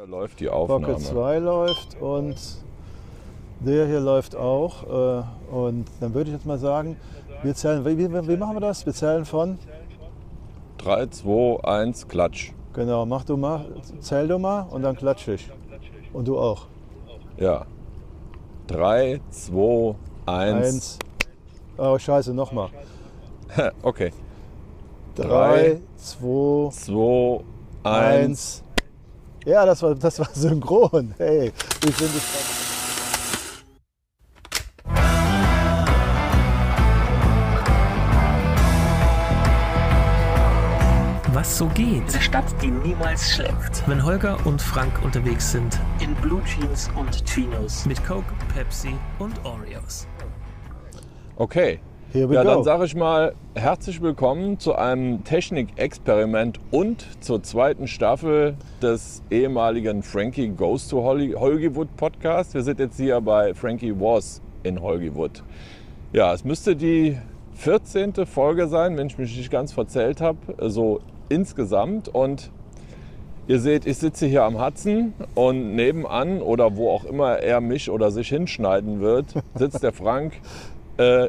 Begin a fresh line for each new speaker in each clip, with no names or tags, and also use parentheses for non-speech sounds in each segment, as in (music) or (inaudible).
Ja, läuft die Aufnahme.
Pocket 2 läuft und der hier läuft auch. äh, Und dann würde ich jetzt mal sagen, wir zählen, wie, wie, machen wir das? Wir zählen von,
3, 2, 1, Klatsch.
genau, mach du mal, zähl du mal und dann klatsch ich. Und du auch.
Ja. 3, 2, 1.
Eins. Oh, scheiße, nochmal. (laughs)
Okay.
Drei,
Drei,
zwei,
2, 1.
Ja, das war, das war synchron. Hey, ich bin gespannt.
Was so geht,
Eine Stadt, die niemals schläft.
wenn Holger und Frank unterwegs sind.
In Blue Jeans und Chinos.
Mit Coke, Pepsi und Oreos.
Okay. Ja, dann
go.
sage ich mal herzlich willkommen zu einem Technikexperiment und zur zweiten Staffel des ehemaligen Frankie Goes to Holly- Hollywood Podcast. Wir sind jetzt hier bei Frankie Was in Hollywood. Ja, es müsste die 14. Folge sein, wenn ich mich nicht ganz verzählt habe, so insgesamt. Und ihr seht, ich sitze hier am Hudson und nebenan oder wo auch immer er mich oder sich hinschneiden wird, sitzt der Frank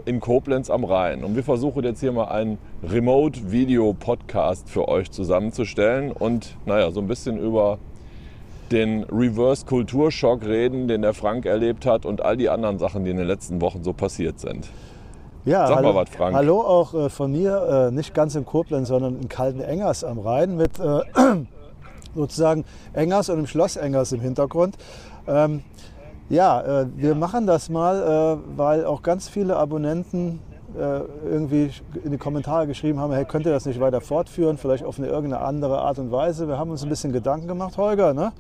in Koblenz am Rhein. Und wir versuchen jetzt hier mal einen Remote-Video-Podcast für euch zusammenzustellen und naja, so ein bisschen über den Reverse-Kulturschock reden, den der Frank erlebt hat und all die anderen Sachen, die in den letzten Wochen so passiert sind.
Ja,
Sag mal
hallo,
was, Frank.
Hallo auch äh, von mir, äh, nicht ganz in Koblenz, sondern in Kalten Engers am Rhein mit äh, (clears throat) sozusagen Engers und dem Schloss Engers im Hintergrund. Ähm, ja, äh, wir machen das mal, äh, weil auch ganz viele Abonnenten äh, irgendwie in die Kommentare geschrieben haben, hey, könnt ihr das nicht weiter fortführen, vielleicht auf eine irgendeine andere Art und Weise. Wir haben uns ein bisschen Gedanken gemacht, Holger, ne?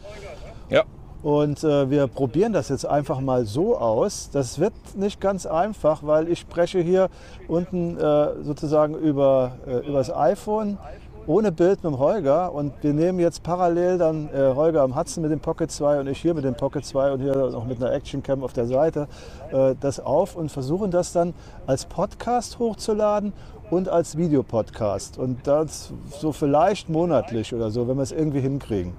Ja,
Und äh, wir probieren das jetzt einfach mal so aus. Das wird nicht ganz einfach, weil ich spreche hier unten äh, sozusagen über, äh, über das iPhone ohne Bild mit dem Holger. Und wir nehmen jetzt parallel dann äh, Holger am Hudson mit dem Pocket 2 und ich hier mit dem Pocket 2 und hier noch mit einer Action Cam auf der Seite äh, das auf und versuchen das dann als Podcast hochzuladen und als Videopodcast. Und das so vielleicht monatlich oder so, wenn wir es irgendwie hinkriegen.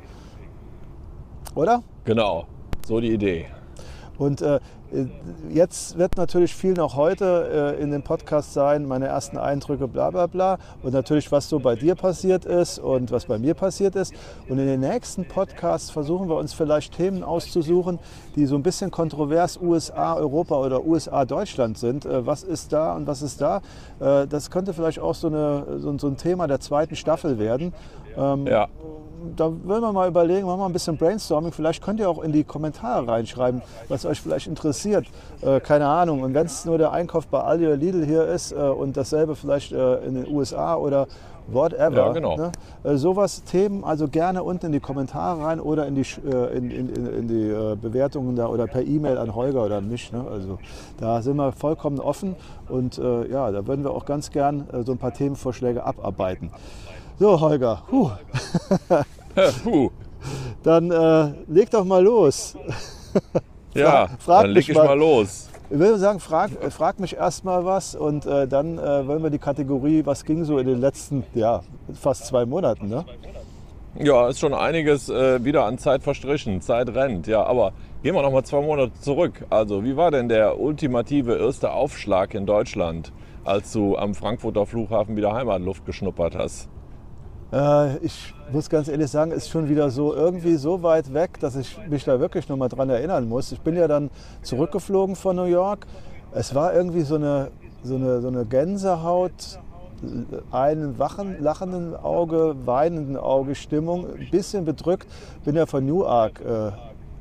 Oder?
genau. So die Idee.
Und äh, jetzt wird natürlich viel noch heute äh, in dem Podcast sein, meine ersten Eindrücke, bla bla bla. Und natürlich, was so bei dir passiert ist und was bei mir passiert ist. Und in den nächsten Podcasts versuchen wir uns vielleicht Themen auszusuchen, die so ein bisschen kontrovers USA, Europa oder USA, Deutschland sind. Äh, was ist da und was ist da? Äh, das könnte vielleicht auch so, eine, so ein Thema der zweiten Staffel werden. Ähm,
Ja,
da wollen wir mal überlegen, machen wir ein bisschen Brainstorming. Vielleicht könnt ihr auch in die Kommentare reinschreiben, was euch vielleicht interessiert. Äh, keine Ahnung. Und wenn es nur der Einkauf bei Aldi oder Lidl hier ist äh, und dasselbe vielleicht äh, in den USA oder whatever.
Ja, genau.
Ne? Äh, sowas, Themen, also gerne unten in die Kommentare rein oder in die, äh, in, in, in, in die äh, Bewertungen da oder per E-Mail an Holger oder an mich. Ne? Also da sind wir vollkommen offen und äh, ja, da würden wir auch ganz gern äh, so ein paar Themenvorschläge abarbeiten. So, Holger, puh.
Puh.
Dann äh, leg doch mal los. (laughs)
ja
frag
dann leg
mich
ich
mal.
mal los.
Ich würde sagen, frag, äh, frag mich erst mal was und äh, dann äh, wollen wir die Kategorie, was ging so in den letzten, ja, fast zwei Monaten, ne?
Ja, ist schon einiges äh, wieder an Zeit verstrichen. Zeit rennt, ja. Aber gehen wir noch mal zwei Monate zurück. Also, wie war denn der ultimative erste Aufschlag in Deutschland, als du am Frankfurter Flughafen wieder Heimatluft geschnuppert hast?
Äh, ich muss ganz ehrlich sagen, ist schon wieder so irgendwie so weit weg, dass ich mich da wirklich noch mal dran erinnern muss. Ich bin ja dann zurückgeflogen von New York. Es war irgendwie so eine, so eine, so eine Gänsehaut, einen wachen, lachenden Auge, weinenden Auge Stimmung, ein bisschen bedrückt. Bin ja von Newark, äh,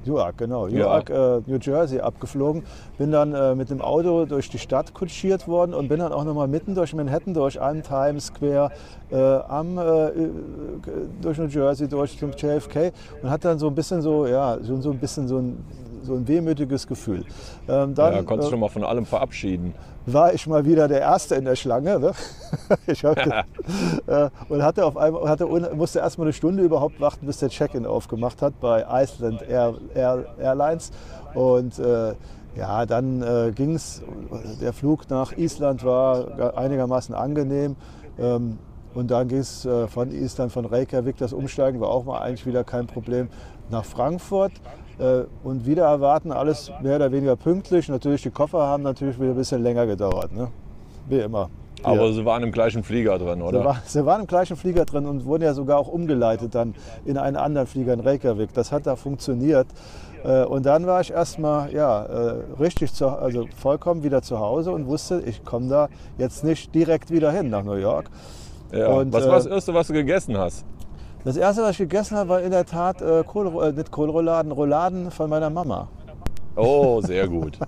Newark, genau, Newark, äh, New Jersey abgeflogen. Bin dann äh, mit dem Auto durch die Stadt kutschiert worden und bin dann auch noch mal mitten durch Manhattan, durch einen Times Square, äh, am, äh, durch New Jersey, durch zum JFK und hatte dann so ein bisschen so, ja, so, so ein bisschen so ein, so ein wehmütiges Gefühl. Ähm, dann,
ja, konntest
äh,
du schon mal von allem verabschieden.
war ich mal wieder der Erste in der Schlange. Ne? (laughs) Ich hab, (laughs) äh, und hatte auf einmal, hatte, musste erst mal eine Stunde überhaupt warten, bis der Check-in aufgemacht hat bei Iceland Air, Air, Airlines. Und äh, ja, dann äh, ging es, der Flug nach Island war einigermaßen angenehm. Ähm, Und dann ging es äh, von Island, von Reykjavik, das Umsteigen war auch mal eigentlich wieder kein Problem, nach Frankfurt. Äh, und wieder erwarten, alles mehr oder weniger pünktlich. Natürlich, die Koffer haben natürlich wieder ein bisschen länger gedauert, ne? wie immer.
Aber
Ja.
sie waren im gleichen Flieger drin, oder?
Sie, war, sie waren im gleichen Flieger drin und wurden ja sogar auch umgeleitet dann in einen anderen Flieger in Reykjavik. Das hat da funktioniert. Äh, Und dann war ich erstmal ja, äh, richtig, zu, also vollkommen wieder zu Hause und wusste, ich komme da jetzt nicht direkt wieder hin nach New York.
ja.
und,
Was war das Erste, was du gegessen hast?
Das erste, was ich gegessen habe, war in der Tat äh, Kohl, äh, nicht Kohlrouladen, Rouladen von meiner Mama.
Oh, sehr gut. (laughs)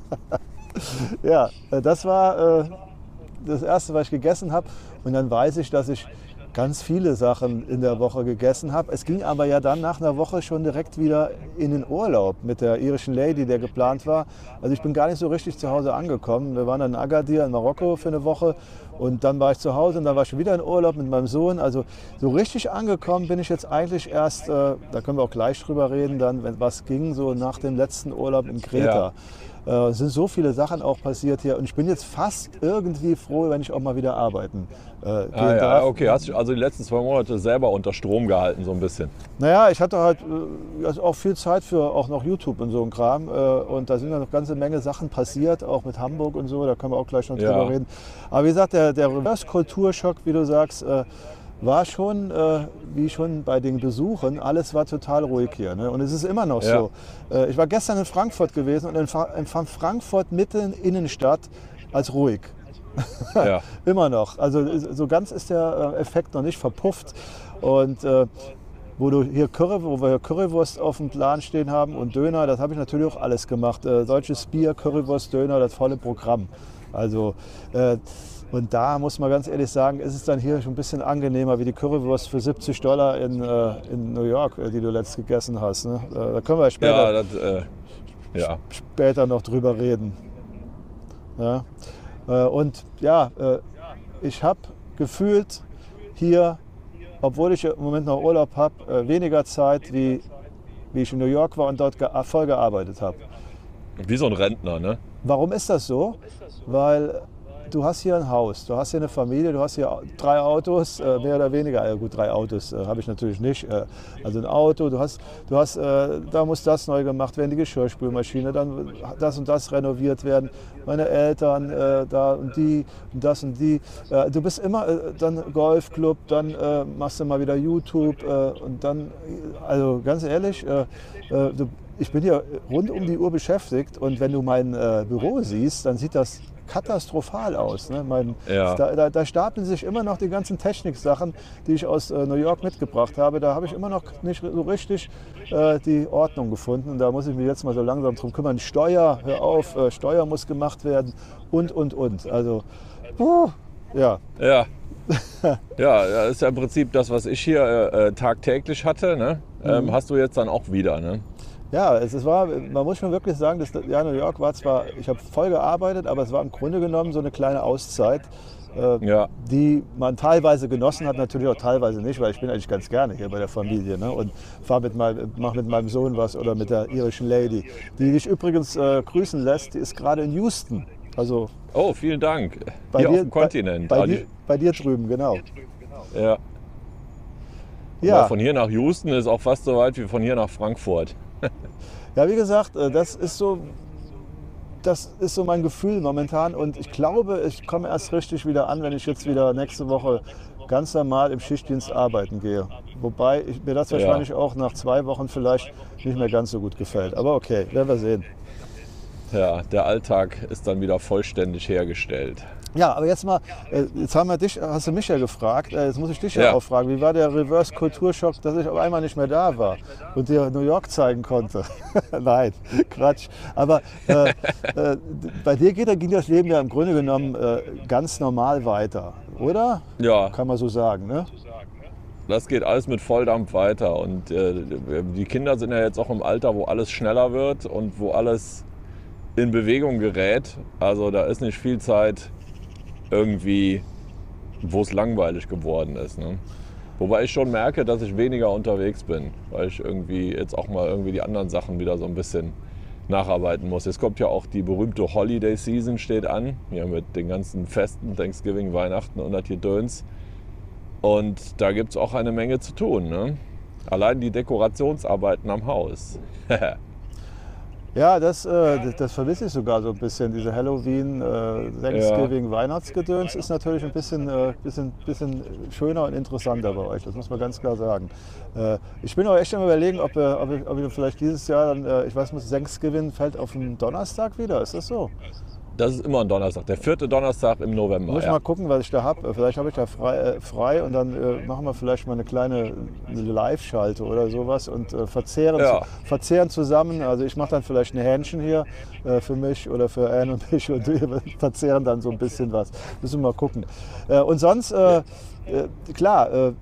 Ja, äh, das war äh, das erste, was ich gegessen habe. Und dann weiß ich, dass ich ganz viele Sachen in der Woche gegessen habe. Es ging aber ja dann nach einer Woche schon direkt wieder in den Urlaub mit der irischen Lady, der geplant war. Also ich bin gar nicht so richtig zu Hause angekommen. Wir waren dann in Agadir in Marokko für eine Woche und dann war ich zu Hause und dann war ich schon wieder in Urlaub mit meinem Sohn. Also so richtig angekommen bin ich jetzt eigentlich erst, äh, da können wir auch gleich drüber reden, dann, was ging, so nach dem letzten Urlaub in Kreta. Äh, es sind so viele Sachen auch passiert hier und ich bin jetzt fast irgendwie froh, wenn ich auch mal wieder arbeiten äh,
Ah, ja,
darf.
okay, hast du also die letzten zwei Monate selber unter Strom gehalten, so ein bisschen.
Naja, ich hatte halt äh, also auch viel Zeit für auch noch YouTube und so ein Kram. Äh, und da sind dann noch ganze Menge Sachen passiert, auch mit Hamburg und so. Da können wir auch gleich noch
Ja.
drüber reden. Aber wie gesagt, der, der Reverse-Kulturschock, wie du sagst, äh, war schon, äh, wie schon bei den Besuchen, alles war total ruhig hier. Ne? Und es ist immer noch
Ja.
so. Äh, ich war gestern in Frankfurt gewesen und empfand Frankfurt mitten Innenstadt als ruhig.
Ja. (laughs)
Immer noch. Also so ganz ist der äh, Effekt noch nicht verpufft. Und äh, wo du hier Curry, wo wir hier Currywurst auf dem Plan stehen haben und Döner, das habe ich natürlich auch alles gemacht. Äh, deutsches Bier, Currywurst, Döner, das volle Programm. Also äh, und da muss man ganz ehrlich sagen, ist es dann hier schon ein bisschen angenehmer wie die Currywurst für 70 Dollar in, äh, in New York, äh, die du letzt gegessen hast. Ne? Äh, da können wir später,
Ja, das, äh, ja.
später noch drüber reden. Ja. Und ja, ich habe gefühlt hier, obwohl ich im Moment noch Urlaub habe, äh, weniger Zeit, wie, wie ich in New York war und dort voll gearbeitet habe.
Wie so ein Rentner, ne?
Warum ist das so? Weil du hast hier ein Haus, du hast hier eine Familie, du hast hier drei Autos, äh, mehr oder weniger. Ja, gut, drei Autos äh, habe ich natürlich nicht. Äh, also ein Auto, du hast, du hast, da muss das neu gemacht werden, die Geschirrspülmaschine, dann das und das renoviert werden. Meine Eltern, da und die und das und die. Du bist immer dann Golfclub, dann machst du mal wieder YouTube und dann, also ganz ehrlich, ich bin hier rund um die Uhr beschäftigt und wenn du mein Büro siehst, dann sieht das katastrophal aus. Ne? Mein,
Ja.
da, da, da stapeln sich immer noch die ganzen Techniksachen, die ich aus äh, New York mitgebracht habe. Da habe ich immer noch nicht so richtig äh, die Ordnung gefunden. Und da muss ich mich jetzt mal so langsam drum kümmern. Steuer, hör auf, äh, Steuer muss gemacht werden und, und, und. Also, puh, ja.
Ja. (laughs) ja, das ist ja im Prinzip das, was ich hier äh, äh, tagtäglich hatte. Ne? Ähm, hast du jetzt dann auch wieder. Ne?
Ja, es, es war, man muss schon wirklich sagen, dass ja, New York war zwar, ich habe voll gearbeitet, aber es war im Grunde genommen so eine kleine Auszeit, äh,
Ja.
die man teilweise genossen hat, natürlich auch teilweise nicht, weil ich bin eigentlich ganz gerne hier bei der Familie ne? und fahr mit meinem, mach mit meinem Sohn was oder mit der irischen Lady, die dich übrigens äh, grüßen lässt, die ist gerade in Houston, also
Oh, vielen Dank.
bei
hier
dir,
auf dem Kontinent.
Bei, bei,
Ah,
dir, bei dir drüben, genau.
ja.
Ja.
Aber von hier nach Houston ist auch fast so weit wie von hier nach Frankfurt. (laughs)
Ja, wie gesagt, äh, das ist so, das ist so mein Gefühl momentan und ich glaube, ich komme erst richtig wieder an, wenn ich jetzt wieder nächste Woche ganz normal im Schichtdienst arbeiten gehe. Wobei ich, mir das
Ja.
wahrscheinlich auch nach zwei Wochen vielleicht nicht mehr ganz so gut gefällt. Aber okay, werden wir sehen.
Ja, der Alltag ist dann wieder vollständig hergestellt.
Ja, aber jetzt mal, äh, jetzt haben wir dich, hast du mich ja gefragt, äh, jetzt muss ich dich ja,
Ja.
auch fragen, wie war der Reverse-Kulturschock, dass ich auf einmal nicht mehr da war und dir New York zeigen konnte? (laughs) Nein, Quatsch. Aber äh, äh, bei dir geht, ging das Leben ja im Grunde genommen äh, ganz normal weiter, oder?
Ja,
Kann man so sagen, ne?
das geht alles mit Volldampf weiter. Und äh, die Kinder sind ja jetzt auch im Alter, wo alles schneller wird und wo alles in Bewegung gerät. Also da ist nicht viel Zeit irgendwie, wo es langweilig geworden ist. Ne? Wobei ich schon merke, dass ich weniger unterwegs bin, weil ich irgendwie jetzt auch mal irgendwie die anderen Sachen wieder so ein bisschen nacharbeiten muss. Jetzt kommt ja auch die berühmte Holiday Season steht an, hier mit den ganzen Festen, Thanksgiving, Weihnachten und das hier Döns. Und da gibt es auch eine Menge zu tun. Ne? Allein die Dekorationsarbeiten am Haus. (laughs)
Ja, das, äh, das, vermisse ich sogar so ein bisschen. Diese Halloween, äh, Thanksgiving, Weihnachtsgedöns ist natürlich ein bisschen, äh, bisschen, bisschen schöner und interessanter bei euch. Das muss man ganz klar sagen. Äh, ich bin auch echt am überlegen, ob wir, ob, wir, ob wir vielleicht dieses Jahr dann, äh, ich weiß nicht, Thanksgiving fällt auf den Donnerstag wieder. Ist das so?
Das ist immer ein Donnerstag, der vierte Donnerstag im November.
Muss ich
ja.
mal gucken, was ich da habe. Vielleicht habe ich da frei, äh, frei und dann äh, machen wir vielleicht mal eine kleine Live-Schalte oder sowas und äh, verzehren,
Ja.
zu, verzehren zusammen. Also ich mache dann vielleicht ein Hähnchen hier äh, für mich oder für Anne und mich und wir (laughs) verzehren dann so ein bisschen was. Müssen wir mal gucken. Äh, und sonst, äh, klar,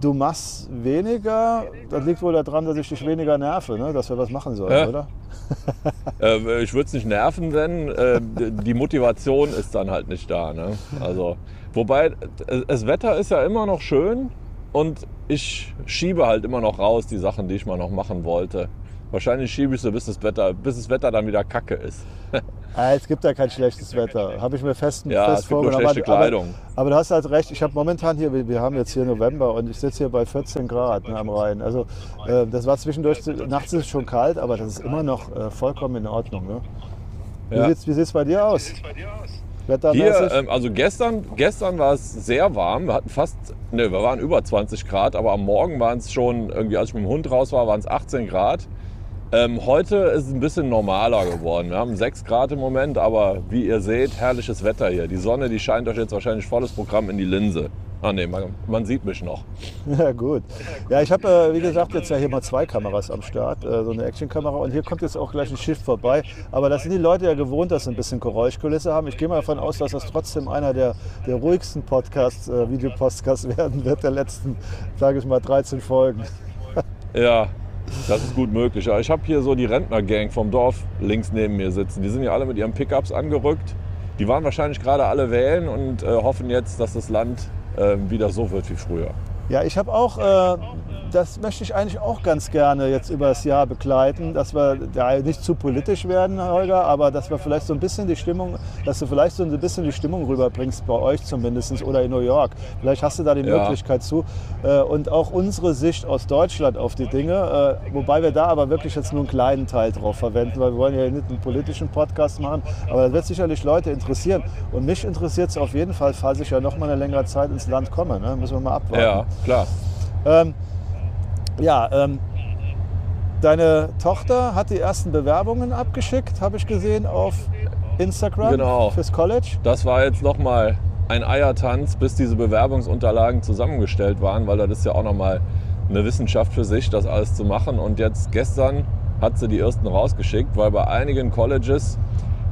du machst weniger. Das liegt wohl daran, dass ich dich weniger nerve, ne? dass wir was machen sollen,
Ja.
oder? (laughs)
Äh, ich würde es nicht nerven, denn äh, die Motivation ist dann halt nicht da. Ne? Also, wobei, äh, das Wetter ist ja immer noch schön und ich schiebe halt immer noch raus die Sachen, die ich mal noch machen wollte. Wahrscheinlich schiebe ich so, bis das Wetter, bis das Wetter dann wieder kacke ist. (laughs)
Ah, es gibt ja kein schlechtes Wetter. Habe ich mir fest,
Ja,
fest
es gibt nur schlechte
Aber-
Kleidung.
Aber, aber du hast halt recht. Ich habe momentan hier, wir, haben jetzt hier November und ich sitze hier bei 14 Grad ne, am Rhein. Also äh, das war zwischendurch, nachts ist es schon kalt, aber das ist immer noch äh, vollkommen in Ordnung. Ne? Wie
Ja.
sieht es bei dir aus?
Hier, ähm, also gestern, gestern war es sehr warm. Wir hatten fast, ne, wir waren über 20 Grad, aber am Morgen waren es schon, irgendwie als ich mit dem Hund raus war, waren es 18 Grad. Ähm, heute ist es ein bisschen normaler geworden. Wir haben 6 Grad im Moment, aber wie ihr seht, herrliches Wetter hier. Die Sonne, die scheint euch jetzt wahrscheinlich volles Programm in die Linse. Ah ne, man, man sieht mich noch. (laughs)
Ja, gut. Ja, ich habe, äh, wie gesagt, jetzt ja hier mal zwei Kameras am Start, äh, so eine Actionkamera. Und hier kommt jetzt auch gleich ein Schiff vorbei. Aber das sind die Leute ja gewohnt, dass sie ein bisschen Geräuschkulisse haben. Ich gehe mal davon aus, dass das trotzdem einer der, der ruhigsten Podcasts, äh, Videopodcasts (laughs) werden wird, der letzten, sage ich mal, 13 Folgen.
Ja, das ist gut möglich. Ich habe hier so die Rentnergang vom Dorf links neben mir sitzen. Die sind ja alle mit ihren Pickups angerückt. Die waren wahrscheinlich gerade alle wählen und äh, hoffen jetzt, dass das Land äh, wieder so wird wie früher.
Ja, ich habe auch, äh, das möchte ich eigentlich auch ganz gerne jetzt über das Jahr begleiten, dass wir da nicht zu politisch werden, Holger, aber dass wir vielleicht so ein bisschen die Stimmung, dass du vielleicht so ein bisschen die Stimmung rüberbringst, bei euch zumindest oder in New York. Vielleicht hast du da die
Ja.
Möglichkeit zu. Äh, und auch unsere Sicht aus Deutschland auf die Dinge, äh, wobei wir da aber wirklich jetzt nur einen kleinen Teil drauf verwenden, weil wir wollen ja nicht einen politischen Podcast machen, aber das wird sicherlich Leute interessieren. Und mich interessiert es auf jeden Fall, falls ich ja noch mal eine längere Zeit ins Land komme. Ne? Müssen wir mal abwarten.
Ja, klar.
Ähm, ja, ähm, deine Tochter hat die ersten Bewerbungen abgeschickt, habe ich gesehen auf Instagram
Genau.
fürs College.
Das war jetzt nochmal ein Eiertanz, bis diese Bewerbungsunterlagen zusammengestellt waren, weil das ist ja auch nochmal eine Wissenschaft für sich, das alles zu machen. Und jetzt gestern hat sie die ersten rausgeschickt, weil bei einigen Colleges,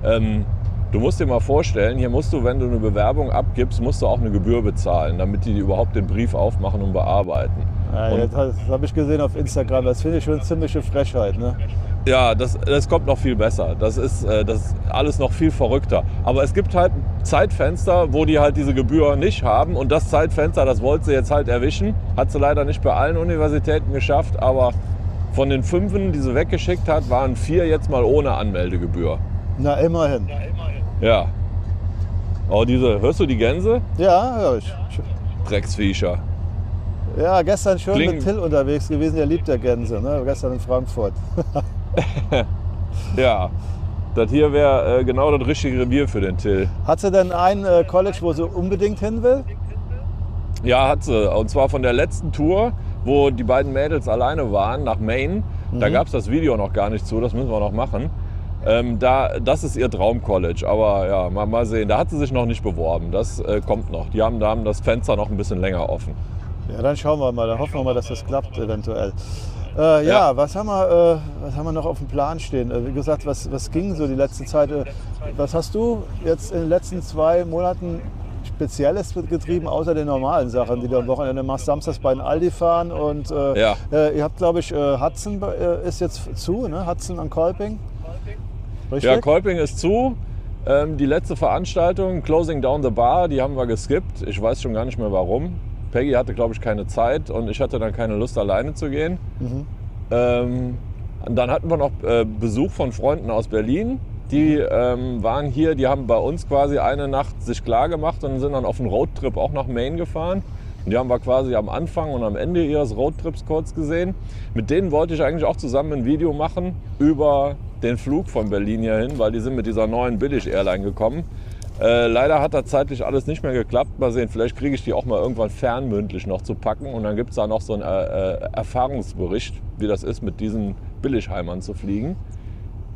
ähm, du musst dir mal vorstellen, hier musst du, wenn du eine Bewerbung abgibst, musst du auch eine Gebühr bezahlen, damit die überhaupt den Brief aufmachen und bearbeiten.
Ja, jetzt, das habe ich gesehen auf Instagram. Das finde ich schon eine ziemliche Frechheit. Ne?
Ja, das, das kommt noch viel besser. Das ist, äh, das ist alles noch viel verrückter. Aber es gibt halt Zeitfenster, wo die halt diese Gebühr nicht haben. Und das Zeitfenster, das wollte sie jetzt halt erwischen. Hat sie leider nicht bei allen Universitäten geschafft. Aber von den fünfen, die sie weggeschickt hat, waren vier jetzt mal ohne Anmeldegebühr.
Na, immerhin.
Ja. Oh, diese, hörst du die Gänse?
Ja, höre ich.
Drecksviecher.
Ja, gestern schön
Kling-
mit Till unterwegs gewesen. Der liebt ja Gänse. Ne? Gestern in Frankfurt. (laughs)
Ja. Das hier wäre äh, genau das richtige Revier für den Till.
Hat sie denn ein äh, College, wo sie unbedingt hin will?
Ja, hat sie. Und zwar von der letzten Tour, wo die beiden Mädels alleine waren, nach Maine. Da gab es das Video noch gar nicht zu, das müssen wir noch machen. Ähm, da, das ist ihr Traumcollege, aber ja, mal, mal sehen. Da hat sie sich noch nicht beworben. Das äh, kommt noch. Die haben, da haben das Fenster noch ein bisschen länger offen.
Ja, dann schauen wir mal. Dann hoffen wir mal, dass das klappt eventuell. Äh, ja,
Ja.
was, haben wir, äh, was haben wir noch auf dem Plan stehen? Äh, wie gesagt, was, was ging so die letzte Zeit? Äh, was hast du jetzt in den letzten zwei Monaten Spezielles getrieben, außer den normalen Sachen, die du am Wochenende machst? Samstags bei den Aldi fahren und äh,
Ja.
äh, ihr habt, glaube ich, Hudson ist jetzt zu, ne? Hudson an Kolping. Richtig?
Ja, Kolping ist zu. Ähm, die letzte Veranstaltung, Closing Down the Bar, die haben wir geskippt. Ich weiß schon gar nicht mehr warum. Peggy hatte, glaube ich, keine Zeit und ich hatte dann keine Lust, alleine zu gehen. Ähm, und dann hatten wir noch äh, Besuch von Freunden aus Berlin. Die ähm, waren hier, die haben bei uns quasi eine Nacht sich klar gemacht und sind dann auf einen Roadtrip auch nach Maine gefahren. Und die haben wir quasi am Anfang und am Ende ihres Roadtrips kurz gesehen. Mit denen wollte ich eigentlich auch zusammen ein Video machen über den Flug von Berlin hierhin, weil die sind mit dieser neuen Billig-Airline gekommen. Äh, leider hat da zeitlich alles nicht mehr geklappt. Mal sehen, vielleicht kriege ich die auch mal irgendwann fernmündlich noch zu packen. Und dann gibt es da noch so einen äh, äh, Erfahrungsbericht, wie das ist, mit diesen Billigheimern zu fliegen.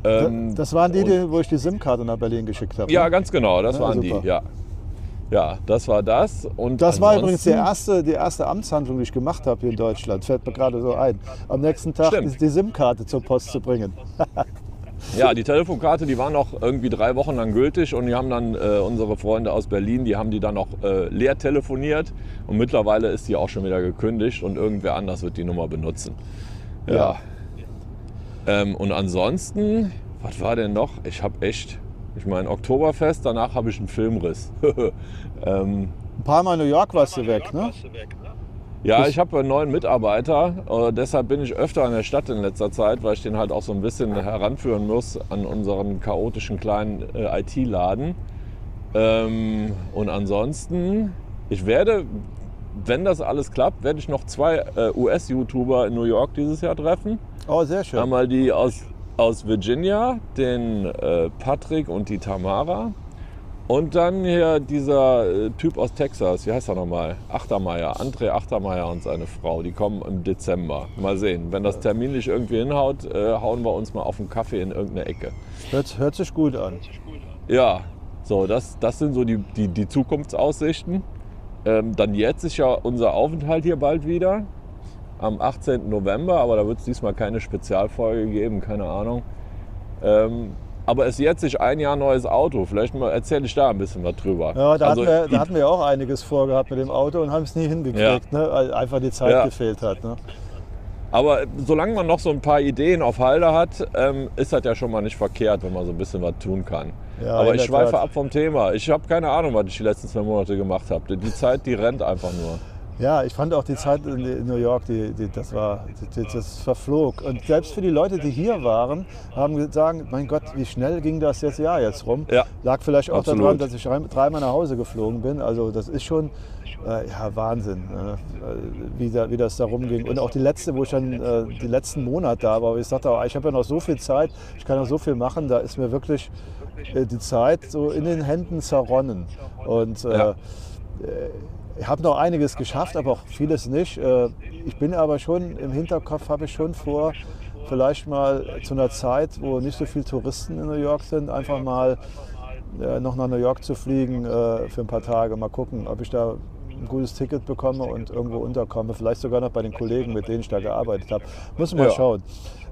Ähm,
das waren die, die, wo ich die SIM-Karte nach Berlin geschickt habe.
ja,
ne?
ganz genau, das
Ja,
waren
super.
die, ja. Ja, das war das. Und
Das war übrigens die erste, die erste Amtshandlung, die ich gemacht habe hier in Deutschland. Fällt mir gerade so ein. Am nächsten Tag
Stimmt.
ist die SIM-Karte zur Post zu bringen. (laughs)
Ja, die Telefonkarte, die war noch irgendwie drei Wochen lang gültig und die haben dann äh, unsere Freunde aus Berlin, die haben die dann noch äh, leer telefoniert und mittlerweile ist die auch schon wieder gekündigt und irgendwer anders wird die Nummer benutzen. Ja.
Ja.
Ähm, und ansonsten, was war denn noch? Ich habe echt, ich meine, Oktoberfest, danach habe ich einen Filmriss. (laughs) ähm,
Ein paar Mal in New York warst du weg, ne?
Ja, ich habe einen neuen Mitarbeiter. Äh, deshalb bin ich öfter in der Stadt in letzter Zeit, weil ich den halt auch so ein bisschen heranführen muss an unseren chaotischen kleinen äh, IT-Laden. Ähm, und ansonsten, ich werde, wenn das alles klappt, werde ich noch zwei äh, US-YouTuber in New York dieses Jahr treffen.
Oh, sehr schön.
Einmal die aus, aus Virginia, den äh, Patrick und die Tamara. Und dann hier dieser äh, Typ aus Texas, wie heißt er nochmal? Achtermeier, André Achtermeier und seine Frau, die kommen im Dezember. Mal sehen, wenn das terminlich irgendwie hinhaut, äh, hauen wir uns mal auf einen Kaffee in irgendeine Ecke.
Hört, hört sich gut an.
Ja, so, das, das sind so die, die, die Zukunftsaussichten. Ähm, dann jetzt ist ja unser Aufenthalt hier bald wieder, am 18. November, aber da wird es diesmal keine Spezialfolge geben, keine Ahnung. Ähm, aber es jährt sich ein Jahr neues Auto. Vielleicht mal erzähle ich da ein bisschen was drüber.
Ja, da,
Also,
hatten wir, da hatten wir auch einiges vorgehabt mit dem Auto und haben es nie hingekriegt, ne? weil einfach die Zeit
Ja.
gefehlt hat. Ne?
aber solange man noch so ein paar Ideen auf Halde hat, ähm, ist das ja schon mal nicht verkehrt, wenn man so ein bisschen was tun kann.
Ja,
aber ich schweife
Tat.
ab vom Thema. Ich habe keine Ahnung, was ich die letzten zwei Monate gemacht habe. Die Zeit, die rennt einfach nur.
Ja, ich fand auch die Zeit in, New York, die, die, das, war, die, das verflog. Und selbst für die Leute, die hier waren, haben gesagt, mein Gott, wie schnell ging das jetzt Jahr jetzt rum.
Ja,
Lag vielleicht auch
absolut.
daran, dass ich drei- dreimal nach Hause geflogen bin. Also das ist schon äh, ja, Wahnsinn, äh, wie, da, wie das da rumging. Und auch die letzte, wo ich dann äh, die letzten Monate da war, wo ich sagte, oh, ich habe ja noch so viel Zeit, ich kann noch so viel machen, da ist mir wirklich äh, die Zeit so in den Händen zerronnen. Und äh,
Ja.
Ich habe noch einiges geschafft, aber auch vieles nicht. Äh, Ich bin aber schon im Hinterkopf, habe ich schon vor, vielleicht mal zu einer Zeit, wo nicht so viele Touristen in New York sind, einfach mal äh, noch nach New York zu fliegen äh, für ein paar Tage. Mal gucken, ob ich da ein gutes Ticket bekomme und irgendwo unterkomme. Vielleicht sogar noch bei den Kollegen, mit denen ich da gearbeitet habe. Muss man mal
Ja.
schauen.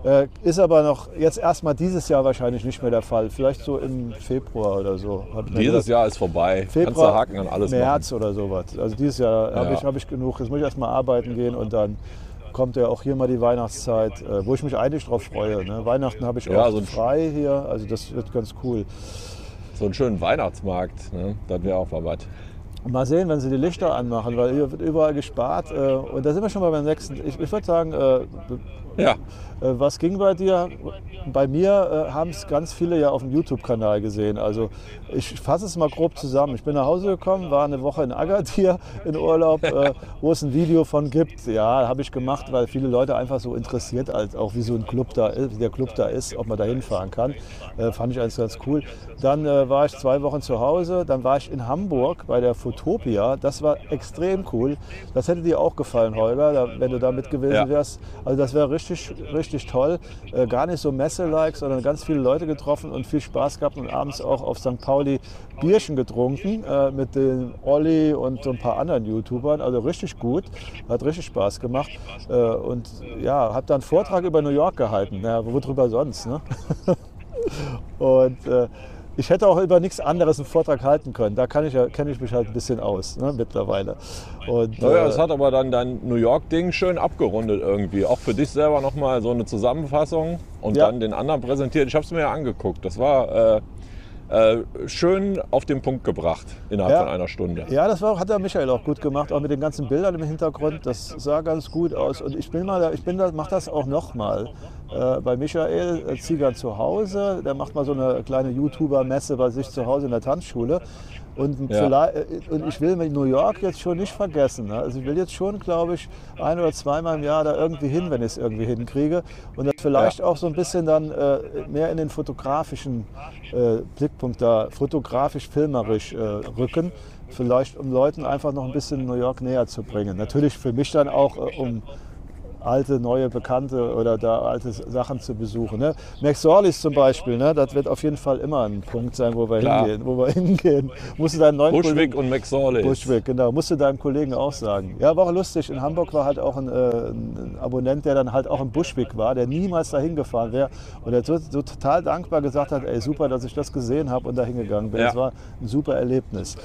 Äh, Ist aber noch jetzt erstmal dieses Jahr wahrscheinlich nicht mehr der Fall. Vielleicht so im Februar oder so.
Dieses. Jahr ist vorbei. Kannst du
Februar,
Haken an alles
März oder sowas. Also dieses Jahr habe
Ja.
ich, hab ich genug. Jetzt muss ich erstmal arbeiten gehen und dann kommt ja auch hier mal die Weihnachtszeit, äh, wo ich mich eigentlich drauf freue. Ne? Weihnachten habe ich
Ja,
auch
so
frei hier, also das wird ganz cool.
machen. So einen schönen Weihnachtsmarkt, ne? das wäre auch mal was.
Mal sehen, wenn sie die Lichter anmachen, weil hier wird überall gespart. Äh, und da sind wir schon mal beim nächsten. Ich, ich würde sagen, äh,
Ja,
Was ging bei dir? Bei mir äh, haben es ganz viele ja auf dem YouTube-Kanal gesehen. Also ich fasse es mal grob zusammen. Ich bin nach Hause gekommen, war eine Woche in Agadir in Urlaub, äh, wo es ein Video von gibt. Ja, habe ich gemacht, weil viele Leute einfach so interessiert, als auch wie so ein Club da ist, wie der Club da ist, ob man da hinfahren kann. Äh, fand ich alles ganz cool. Dann äh, war ich zwei Wochen zu Hause. Dann war ich in Hamburg bei der Fotopia. Das war extrem cool. Das hätte dir auch gefallen, Holger, wenn du da mit gewesen wärst. Also das wäre richtig, richtig toll. Äh, gar nicht so Messe-like, sondern ganz viele Leute getroffen und viel Spaß gehabt und abends auch auf St. Pauli Bierchen getrunken äh, mit dem Olli und so ein paar anderen YouTubern. Also richtig gut, hat richtig Spaß gemacht. Äh, und ja, habe dann einen Vortrag über New York gehalten. Na, worüber sonst? Ne? (laughs) und äh, ich hätte auch über nichts anderes einen Vortrag halten können. Da kann ich ja, kenne ich mich halt ein bisschen aus ne, mittlerweile. Und,
naja,
äh,
es hat aber dann dein New York-Ding schön abgerundet irgendwie. Auch für dich selber nochmal so eine Zusammenfassung und
Ja.
dann den anderen präsentiert. Ich habe es mir ja angeguckt. Das war äh, schön auf den Punkt gebracht innerhalb
Ja.
von einer Stunde.
Ja, das war, hat der Michael auch gut gemacht, auch mit den ganzen Bildern im Hintergrund. Das sah ganz gut aus. Und ich bin mal, da- ich bin da, mach das auch nochmal, äh, bei Michael äh, Ziegern zu Hause. Der macht mal so eine kleine YouTuber-Messe bei sich zu Hause in der Tanzschule. Und,
Ja.
vielleicht, äh, und ich will New York jetzt schon nicht vergessen. Ne? Also ich will jetzt schon, glaube ich, ein oder zweimal im Jahr da irgendwie hin, wenn ich es irgendwie hinkriege. Und das vielleicht auch so ein bisschen dann äh, mehr in den fotografischen äh, Blickpunkt da, fotografisch-filmerisch äh, rücken. Vielleicht um Leuten einfach noch ein bisschen New York näher zu bringen. Natürlich für mich dann auch, äh, um alte, neue Bekannte oder da alte Sachen zu besuchen. Ne? Max Orlis zum Beispiel, ne? das wird auf jeden Fall immer ein Punkt sein, wo wir
Klar.
hingehen. Wo wir (laughs) hingehen. Musst du deinen neuen
Bushwick
Kollegen-
und McSorley.
Bushwick, genau. Musst du deinem Kollegen auch sagen. Ja, war auch lustig. In Hamburg war halt auch ein, äh, ein Abonnent, der dann halt auch in Bushwick war, der niemals dahin gefahren wäre. Und der so, so total dankbar gesagt hat, ey, super, dass ich das gesehen habe und da hingegangen bin.
Ja.
Das war ein super Erlebnis.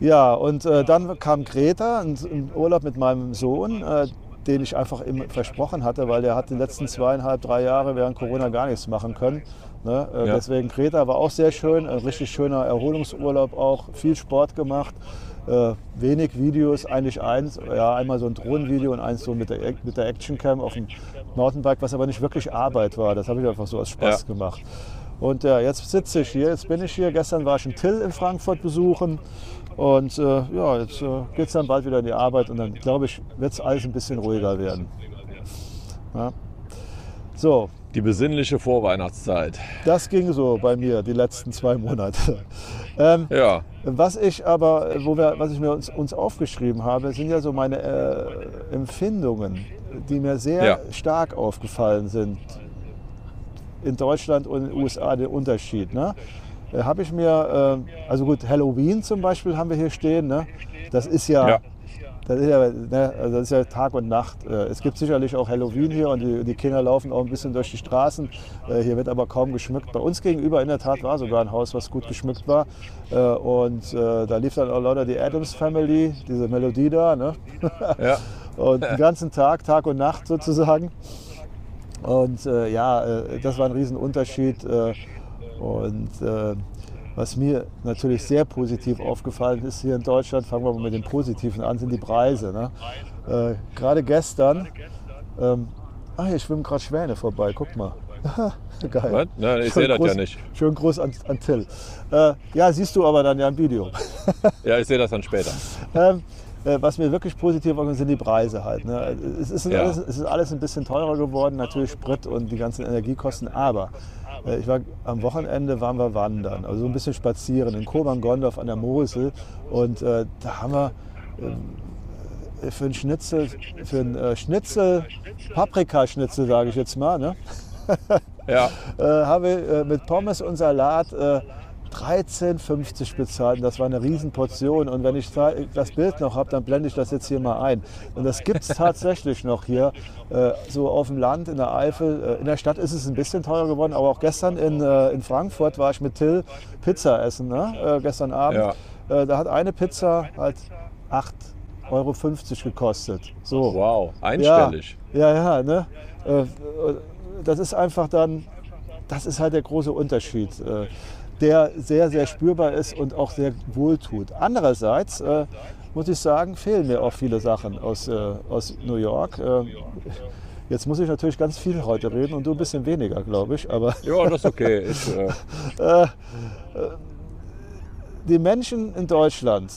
Ja, und äh, dann kam Greta, ein, ein Urlaub mit meinem Sohn, äh, den ich einfach ihm versprochen hatte, weil der hat die letzten zweieinhalb, drei Jahre während Corona gar nichts machen können. Ne? Äh,
Ja.
Deswegen Kreta war auch sehr schön, ein richtig schöner Erholungsurlaub auch, viel Sport gemacht, äh, wenig Videos, eigentlich eins, ja, einmal so ein Drohnenvideo und eins so mit der, mit der Actioncam auf dem Mountainbike, was aber nicht wirklich Arbeit war, das habe ich einfach so aus Spaß
Ja.
gemacht. Und ja, jetzt sitze ich hier, jetzt bin ich hier. Gestern war ich in Till in Frankfurt besuchen. Und äh, ja, jetzt äh, geht es dann bald wieder in die Arbeit und dann glaube ich, wird es alles ein bisschen ruhiger werden. Ja. So,
Die besinnliche Vorweihnachtszeit.
das ging so bei mir die letzten zwei Monate. Ähm,
Ja,
was ich aber, wo wir, was ich mir uns, uns aufgeschrieben habe, sind ja so meine äh, Empfindungen, die mir sehr
Ja.
stark aufgefallen sind. In Deutschland und in den USA der Unterschied. Ne? Äh, habe ich mir, äh, also gut, Halloween zum Beispiel haben wir hier stehen. Ne? Das ist ja,
Ja.
Das, ist ja ne, also das ist ja Tag und Nacht. Äh, Es gibt sicherlich auch Halloween hier und die, die Kinder laufen auch ein bisschen durch die Straßen. Äh, Hier wird aber kaum geschmückt. Bei uns gegenüber in der Tat war sogar ein Haus, was gut geschmückt war. Äh, Und da lief dann auch lauter die Adams Family, diese Melodie da. Ne?
ja. (laughs)
Und den ganzen Tag, Tag und Nacht sozusagen. Und äh, ja, äh, das war ein Riesenunterschied. Äh, und äh, was mir natürlich sehr positiv aufgefallen ist hier in Deutschland, fangen wir mal mit dem Positiven an, sind die Preise. Ne? Äh, Gerade gestern, ähm, ach hier schwimmen gerade Schwäne vorbei, guck mal. (laughs) Geil.
Was? Nein, ich sehe das ja nicht.
Schön groß an, an Till. Äh, ja, siehst du aber dann ja im Video. (laughs)
Ja, ich sehe das dann später.
Ähm, äh, was mir wirklich positiv war, sind die Preise halt. Ne? Es, ist
Ja.
alles, es ist alles ein bisschen teurer geworden, natürlich Sprit und die ganzen Energiekosten, aber ich war, am Wochenende waren wir wandern, also so ein bisschen spazieren in Kobern-Gondorf an der Mosel und äh, da haben wir äh, für einen Schnitzel, für einen äh, Schnitzel, Paprikaschnitzel sage ich jetzt mal, ne?
Ja, (laughs)
äh, habe äh, mit Pommes und Salat äh, 13,50 bezahlt. Und das war eine Riesenportion. Und wenn ich da- das Bild noch habe, dann blende ich das jetzt hier mal ein. Und das gibt es tatsächlich noch hier, äh, so auf dem Land, in der Eifel. Äh, in der Stadt ist es ein bisschen teurer geworden, aber auch gestern in, äh, in Frankfurt war ich mit Till Pizza essen, ne? äh, gestern Abend. Äh, da hat eine Pizza halt 8,50 Euro gekostet. So.
wow, einstellig.
Ja, ja, ne? Äh, Das ist einfach dann, das ist halt der große Unterschied, der sehr, sehr spürbar ist und auch sehr wohltut. Andererseits äh, muss ich sagen, fehlen mir auch viele Sachen aus, äh, aus New York. Äh, Jetzt muss ich natürlich ganz viel heute reden und du ein bisschen weniger, glaube ich. Aber (laughs)
Ja, das ist okay. Ich, (laughs) äh,
die Menschen in Deutschland,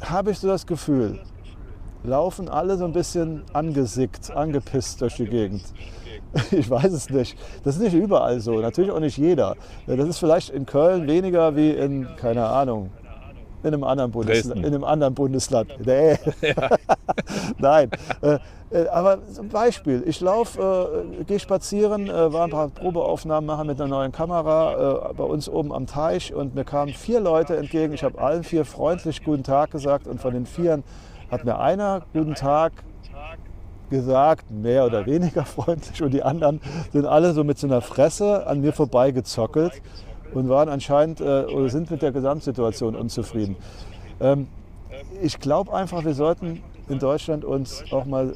habe ich so das Gefühl, laufen alle so ein bisschen angesickt, angepisst durch die Gegend. (laughs) Ich weiß es nicht. Das ist nicht überall so, natürlich auch nicht jeder. Das ist vielleicht in Köln weniger wie in, keine Ahnung, in einem anderen, Bundesla in einem anderen Bundesland. (laughs) Nee. Nein. Äh, äh, aber zum Beispiel, ich laufe, äh, gehe spazieren, war ein paar Probeaufnahmen machen mit einer neuen Kamera bei uns oben am Teich und mir kamen vier Leute entgegen. Ich habe allen vier freundlich guten Tag gesagt und von den vieren hat mir einer guten Tag gesagt, mehr oder weniger (laughs) freundlich und die anderen sind alle so mit so einer Fresse an mir vorbeigezockelt und waren anscheinend äh, oder sind mit der Gesamtsituation unzufrieden. Ähm, ich glaube einfach, wir sollten in Deutschland uns auch mal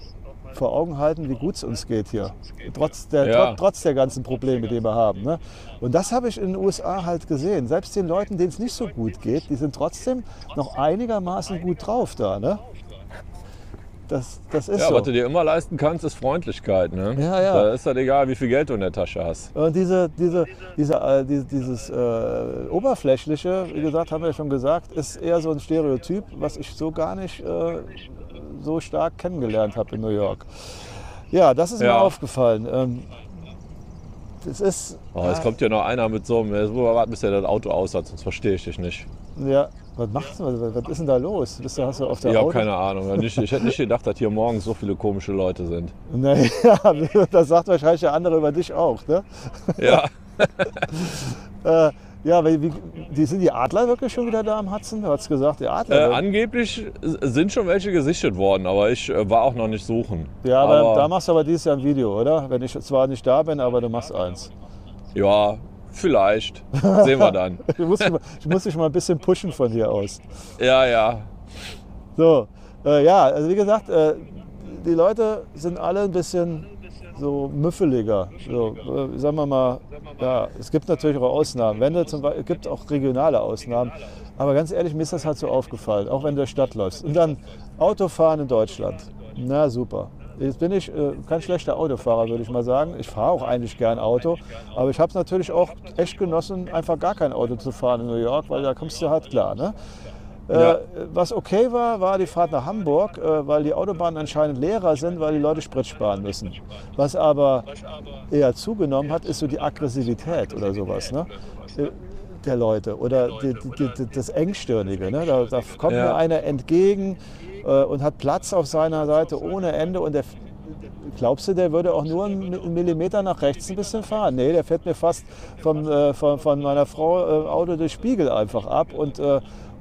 vor Augen halten, wie gut es uns geht hier. Trotz der,
Ja.
trotz, trotz der ganzen Probleme, die wir haben. Ne? Und das habe ich in den USA halt gesehen. Selbst den Leuten, denen es nicht so gut geht, die sind trotzdem noch einigermaßen gut drauf da. Ne? Das, das ist
Ja,
so.
was du dir immer leisten kannst, ist Freundlichkeit. Ne?
Ja, ja.
Da ist halt egal, wie viel Geld du in der Tasche hast.
Und diese, diese, diese, äh, die- dieses äh, Oberflächliche, wie gesagt, haben wir ja schon gesagt, ist eher so ein Stereotyp, was ich so gar nicht äh, so stark kennengelernt habe in New York. Ja, das ist mir
Ja.
aufgefallen. Ähm, das ist.
Oh, jetzt kommt hier noch einer mit so einem, jetzt warten, bis der das Auto aus hat, sonst verstehe ich dich nicht.
Ja, was machst du? Was ist denn da los? Bist du, hast du auf der
Ich habe keine Ahnung. Ich, ich hätte nicht gedacht, dass hier morgens so viele komische Leute sind.
Naja, (laughs) das sagt wahrscheinlich der andere über dich auch. Ne?
Ja, (laughs)
Äh, ja, wie, wie, die, sind die Adler wirklich schon wieder da am Hudson? Du hast gesagt, die
äh,
Adler.
angeblich sind schon welche gesichtet worden, aber ich äh, war auch noch nicht suchen.
ja, aber, da machst du aber dieses Jahr ein Video, oder? Wenn ich zwar nicht da bin, aber du machst eins.
Ja, vielleicht. Sehen wir dann. (laughs)
Ich muss, dich mal- ich muss dich mal ein bisschen pushen von hier aus.
Ja, ja.
So, äh, ja, also wie gesagt, äh, die Leute sind alle ein bisschen so müffeliger. So, äh, sagen wir mal, ja, es gibt natürlich auch Ausnahmen. Wenn zum Beispiel, es gibt auch regionale Ausnahmen. Aber ganz ehrlich, mir ist das halt so aufgefallen, auch wenn du in der Stadt läufst. Und dann Autofahren in Deutschland. Na super. Jetzt bin ich äh, kein schlechter Autofahrer, würde ich mal sagen. Ich fahre auch eigentlich gern Auto. Aber ich habe es natürlich auch echt genossen, einfach gar kein Auto zu fahren in New York, weil da kommst du halt klar. Ne?
Ja.
Äh, was okay war, war die Fahrt nach Hamburg, äh, weil die Autobahnen anscheinend leerer sind, weil die Leute Sprit sparen müssen. Was aber eher zugenommen hat, ist so die Aggressivität oder sowas ne? äh, der Leute oder die, die, die, das Engstirnige. Ne? Da, da kommt
Ja.
mir einer entgegen äh, und hat Platz auf seiner Seite ohne Ende und der Glaubst du, der würde auch nur einen Millimeter nach rechts ein bisschen fahren? Nee, der fährt mir fast vom, äh, von, von meiner Frau äh, Auto durch Spiegel einfach ab und, äh,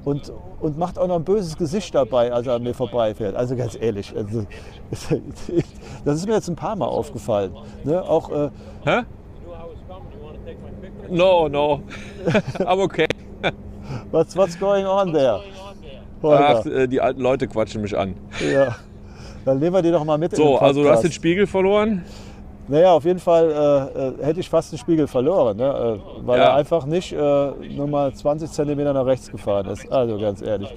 und, und macht auch noch ein böses Gesicht dabei, als er an mir vorbeifährt. Also ganz ehrlich, also, (laughs) das ist mir jetzt ein paar Mal aufgefallen. Ne? Auch, äh,
Hä? No, no. (laughs) Aber okay.
what's, what's going on there?
Ach, äh, die alten Leute quatschen mich an.
Ja. Dann nehmen wir die doch mal mit
So, also du hast den. Spiegel verloren.
Naja, auf jeden Fall äh, äh, hätte ich fast den Spiegel verloren, ne? äh, weil
Ja.
er einfach nicht äh, nur mal 20 Zentimeter nach rechts gefahren ist. Also ganz ehrlich.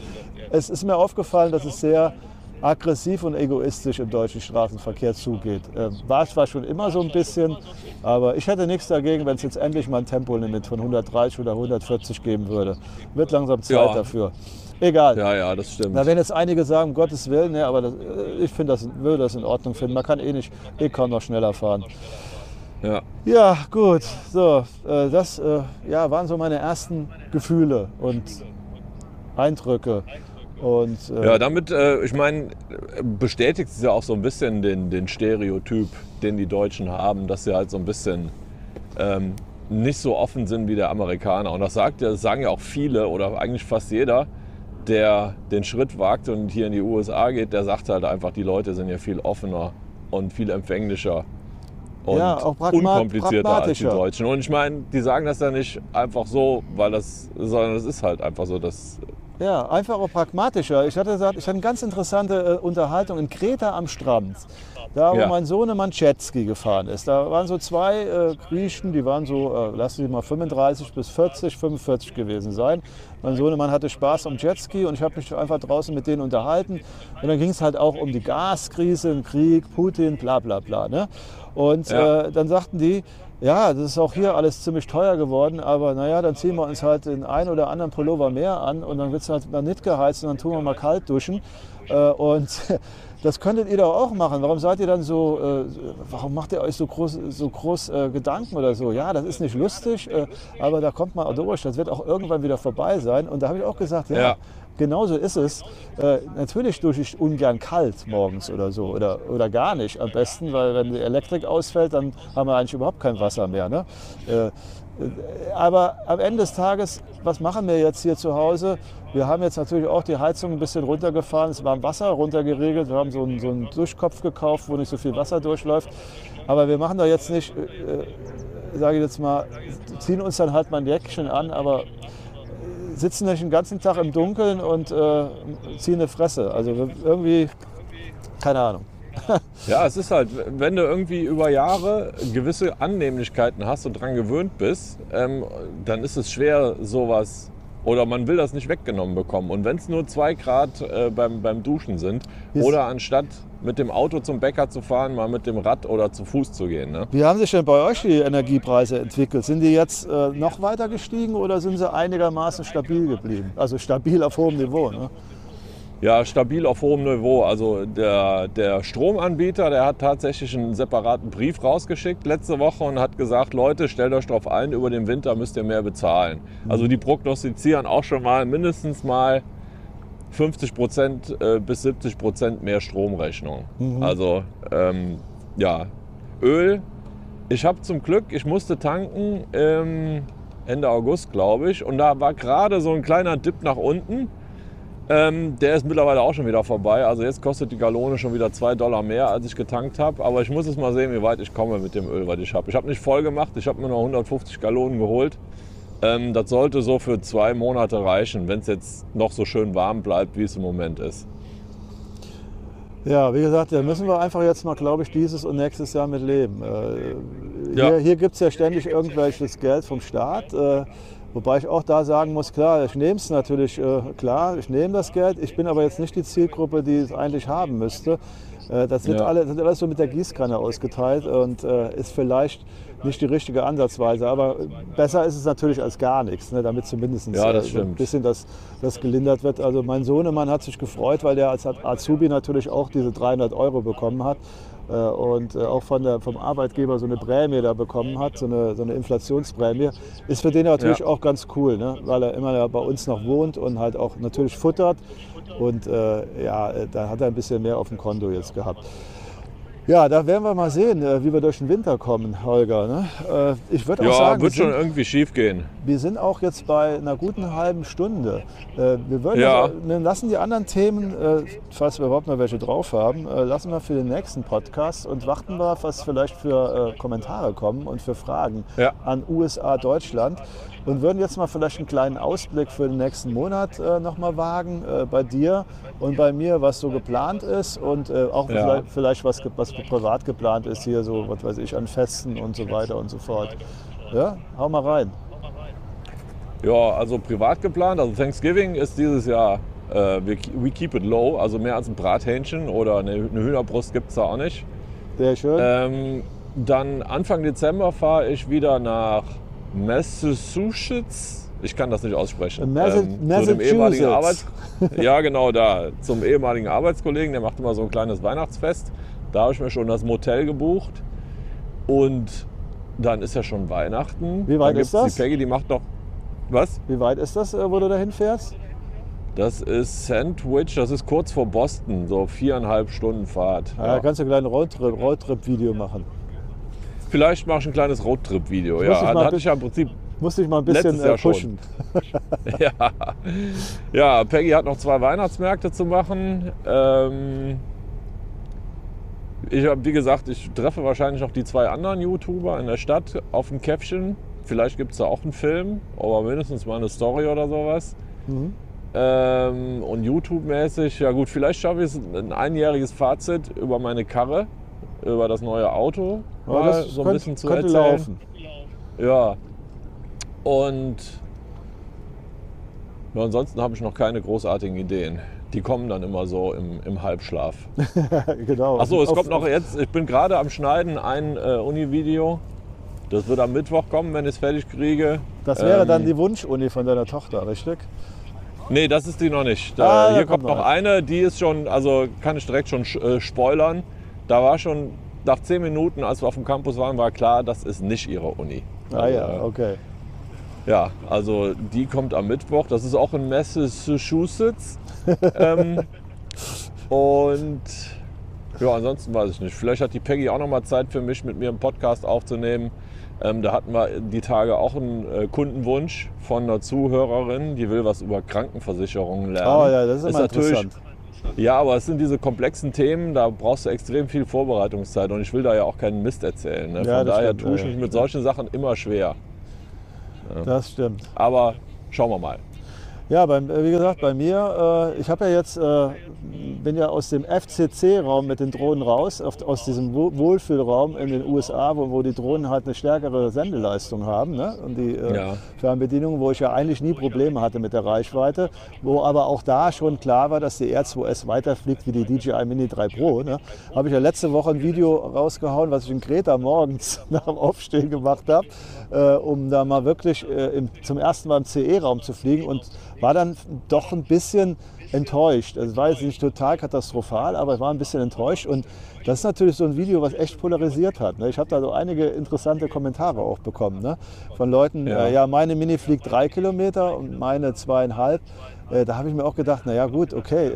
Es ist mir aufgefallen, dass es sehr aggressiv und egoistisch im deutschen Straßenverkehr zugeht. Äh, war zwar schon immer so ein bisschen, aber ich hätte nichts dagegen, wenn es jetzt endlich mal ein Tempolimit von 130 oder 140 geben würde. Wird langsam Zeit
Ja.
dafür. Egal.
Ja, ja, das stimmt.
Da werden jetzt einige sagen, um Gottes Willen, ne, aber das, äh, ich finde das, würde das in Ordnung finden. Man kann eh nicht, eh kaum noch schneller fahren.
Ja.
Ja, gut. So, äh, das äh, ja, waren so meine ersten Gefühle und Eindrücke. Und äh,
Ja, damit, äh, ich meine, bestätigt es ja auch so ein bisschen den, den Stereotyp, den die Deutschen haben, dass sie halt so ein bisschen ähm, nicht so offen sind wie der Amerikaner. Und das, sagt, das sagen ja auch viele oder eigentlich fast jeder, der den Schritt wagt und hier in die USA geht, der sagt halt einfach, die Leute sind ja viel offener und viel empfänglicher und
Ja, auch
unkomplizierter als die. Deutschen. Und ich meine, die sagen das ja nicht einfach so, weil das, sondern es ist halt einfach so, dass
Ja, einfach auch pragmatischer. Ich hatte gesagt, ich hatte eine ganz interessante äh, Unterhaltung in Kreta am Strand. Da, wo
Ja.
mein Sohnemann Jetski gefahren ist. Da waren so zwei äh, Griechen, die waren so, äh, lass sie mal 35 bis 40, 45 gewesen sein. Mein Sohnemann hatte Spaß am Jetski und ich habe mich einfach draußen mit denen unterhalten. Und dann ging es halt auch um die Gaskrise, den Krieg, Putin, bla bla bla. Ne? Und
Ja.
äh, dann sagten die, ja, das ist auch hier alles ziemlich teuer geworden, aber naja, dann ziehen wir uns halt den einen oder anderen Pullover mehr an und dann wird es halt mal nicht geheizt und dann tun wir mal kalt duschen. Äh, und (laughs) das könntet ihr doch auch machen. Warum seid ihr dann so, äh, warum macht ihr euch so groß, so groß äh, Gedanken oder so? Ja, das ist nicht lustig, äh, aber da kommt man auch durch. Das wird auch irgendwann wieder vorbei sein. Und da habe ich auch gesagt, ja,
Ja.
Genau so ist es. Äh, natürlich dusche ich ungern kalt morgens oder so oder, oder gar nicht am besten, weil wenn die Elektrik ausfällt, dann haben wir eigentlich überhaupt kein Wasser mehr. Ne? Äh, äh, aber am Ende des Tages, was machen wir jetzt hier zu Hause? Wir haben jetzt natürlich auch die Heizung ein bisschen runtergefahren, es war Wasser runtergeregelt. Wir haben so einen, so einen Duschkopf gekauft, wo nicht so viel Wasser durchläuft. Aber wir machen da jetzt nicht, äh, sage ich jetzt mal, ziehen uns dann halt mal ein Jäckchen an, aber sitzen nicht den ganzen Tag im Dunkeln und äh, ziehen eine Fresse. Also irgendwie, keine Ahnung. (laughs)
Ja, es ist halt, wenn du irgendwie über Jahre gewisse Annehmlichkeiten hast und dran gewöhnt bist, ähm, dann ist es schwer, sowas Oder man will das nicht weggenommen bekommen. Und wenn es nur zwei Grad äh, beim, beim Duschen sind,
Ist-
oder anstatt mit dem Auto zum Bäcker zu fahren, mal mit dem Rad oder zu Fuß zu gehen. Ne?
Wie haben sich denn bei euch die Energiepreise entwickelt? Sind die jetzt äh, noch weiter gestiegen oder sind sie einigermaßen stabil geblieben? Also stabil auf hohem Niveau. Ne?
Ja, stabil auf hohem Niveau. Also der, der Stromanbieter, der hat tatsächlich einen separaten Brief rausgeschickt letzte Woche und hat gesagt, Leute, stellt euch darauf ein, über den Winter müsst ihr mehr bezahlen. Also die prognostizieren auch schon mal mindestens mal 50 Prozent äh, bis 70 Prozent mehr Stromrechnung. Also ähm, ja, Öl. Ich habe zum Glück, ich musste tanken ähm, Ende August, glaube ich, und da war gerade so ein kleiner Dip nach unten. Ähm, der ist mittlerweile auch schon wieder vorbei. Also jetzt kostet die Gallone schon wieder 2 Dollar mehr, als ich getankt habe. Aber ich muss jetzt mal sehen, wie weit ich komme mit dem Öl, was ich habe. Ich habe nicht voll gemacht, ich habe mir noch 150 Gallonen geholt. Ähm, das sollte so für zwei Monate reichen, wenn es jetzt noch so schön warm bleibt, wie es im Moment ist.
Ja, wie gesagt, da müssen wir einfach jetzt mal, glaube ich, dieses und nächstes Jahr mit leben. Äh,
Ja.
Hier, hier gibt es ja ständig irgendwelches Geld vom Staat. Äh, wobei ich auch da sagen muss, klar, ich nehme es natürlich, äh, klar, ich nehme das Geld. Ich bin aber jetzt nicht die Zielgruppe, die es eigentlich haben müsste. Äh, das wird
Ja.
alle, das wird alles so mit der Gießkanne ausgeteilt und äh, ist vielleicht nicht die richtige Ansatzweise. Aber besser ist es natürlich als gar nichts, ne, damit zumindest
Ja, das
äh, ein bisschen das, das gelindert wird. Also mein Sohnemann hat sich gefreut, weil der als Azubi natürlich auch diese 300 Euro bekommen hat und äh, auch von der, vom Arbeitgeber so eine Prämie da bekommen hat, so eine, so eine Inflationsprämie. Ist für den natürlich
Ja.
auch ganz cool, ne? weil er immer bei uns noch wohnt und halt auch natürlich futtert. Und äh, ja, äh, da hat er ein bisschen mehr auf dem Konto jetzt gehabt. Ja, da werden wir mal sehen, äh, wie wir durch den Winter kommen, Holger. Ne? Äh, Ich würde auch
Ja,
sagen, wir
wird schon
sind,
irgendwie schief gehen.
wir sind auch jetzt bei einer guten halben Stunde. Äh, Wir würden
Ja.
also, wir lassen die anderen Themen, falls wir überhaupt noch welche drauf haben, lassen wir für den nächsten Podcast und warten wir, was vielleicht für Kommentare kommen und für Fragen
Ja.
an USA Deutschland. Und würden jetzt mal vielleicht einen kleinen Ausblick für den nächsten Monat äh, nochmal wagen, äh, bei dir und bei mir, was so geplant ist und äh, auch
Ja.
vielleicht, vielleicht was, was privat geplant ist, hier so, was weiß ich, an Festen und so weiter und so fort. Ja, hau mal rein.
Ja, also privat geplant. Also Thanksgiving ist dieses Jahr, äh, we keep it low. Also mehr als ein Brathähnchen oder eine, eine Hühnerbrust gibt es da auch nicht.
Sehr schön.
Ähm, dann Anfang Dezember fahre ich wieder nach Massachusetts. Ich kann das nicht aussprechen.
Massa-
zu dem ehemaligen Arbeits (laughs) ja, genau da. Zum ehemaligen Arbeitskollegen, der macht immer so ein kleines Weihnachtsfest. Da habe ich mir schon das Motel gebucht. Und dann ist ja schon Weihnachten.
Wie weit ist das?
Die Peggy, die macht doch. Was?
Wie weit ist das, äh, wo du dahin fährst?
Das ist Sandwich, das ist kurz vor Boston, so viereinhalb Stunden Fahrt.
Ja.
Ja.
Da kannst du ein kleines Roadtrip- Roadtrip-Video machen.
Vielleicht mache ich ein kleines Roadtrip-Video. Ja,
ich mal
da hatte ich ja im Prinzip.
Musst dich mal ein bisschen äh, pushen. (laughs)
Ja. ja, Peggy hat noch zwei Weihnachtsmärkte zu machen. Ähm, ich habe, wie gesagt, ich treffe wahrscheinlich noch die zwei anderen YouTuber in der Stadt auf dem Käffchen. Vielleicht gibt es da auch einen Film, aber mindestens mal eine Story oder sowas.
Mhm.
Ähm, und YouTube-mäßig, ja gut, vielleicht schaffe ich es, ein einjähriges Fazit über meine Karre, über das neue Auto,
Ja,
mal
das
so ein
könnt-
bisschen zu
könnte
erzählen.
laufen.
Ja. Und ja, ansonsten habe ich noch keine großartigen Ideen. Die kommen dann immer so im, im Halbschlaf. (laughs)
genau.
Achso, es
Auf-
kommt noch jetzt, ich bin gerade am Schneiden ein äh, Uni-Video. Das wird am Mittwoch kommen, wenn ich es fertig kriege.
Das wäre
Ähm,
dann die Wunschuni von deiner Tochter, richtig?
Nee, das ist die noch nicht.
Ah,
Da,
da
hier
kommt
noch
noch
eine, die ist schon, also kann ich direkt schon äh, spoilern. Da war schon nach zehn Minuten, als wir auf dem Campus waren, war klar, das ist nicht ihre Uni.
Ah
Also,
ja, okay.
Ja, also die kommt am Mittwoch. Das ist auch in Massachusetts. (laughs) ähm, und ja, ansonsten weiß ich nicht. Vielleicht hat die Peggy auch noch mal Zeit für mich, mit mir einen Podcast aufzunehmen. Ähm, da hatten wir die Tage auch einen äh, Kundenwunsch von einer Zuhörerin, die will was über Krankenversicherungen lernen.
Oh ja, das ist immer
natürlich,
interessant.
Ja, aber es sind diese komplexen Themen, da brauchst du extrem viel Vorbereitungszeit und ich will da ja auch keinen Mist erzählen. Ne?
Ja,
Von
das
daher
stimmt,
tue ich
ja,
mich
ja.
mit solchen Sachen immer schwer.
Das stimmt.
Aber schauen wir mal.
Ja, beim, äh, wie gesagt, bei mir, äh, ich habe ja jetzt äh, bin ja aus dem FCC-Raum mit den Drohnen raus, auf, aus diesem Wo- Wohlfühlraum in den USA, wo, wo die Drohnen halt eine stärkere Sendeleistung haben ne? und die äh,
Ja.
Fernbedienung, wo ich ja eigentlich nie Probleme hatte mit der Reichweite, wo aber auch da schon klar war, dass die R2S weiterfliegt wie die DJI Mini 3 Pro. Ne? Habe ich ja letzte Woche ein Video rausgehauen, was ich in Kreta morgens (laughs) nach dem Aufstehen gemacht habe, äh, um da mal wirklich äh, im, zum ersten Mal im CE-Raum zu fliegen und war dann doch ein bisschen enttäuscht. Also Es war jetzt nicht total katastrophal, aber ich war ein bisschen enttäuscht. Und das ist natürlich so ein Video, was echt polarisiert hat. Ne? Ich habe da so einige interessante Kommentare auch bekommen. Ne? Von Leuten,
Ja.
äh, ja, meine Mini fliegt drei Kilometer und meine zweieinhalb. Äh, da habe ich mir auch gedacht, naja gut, okay,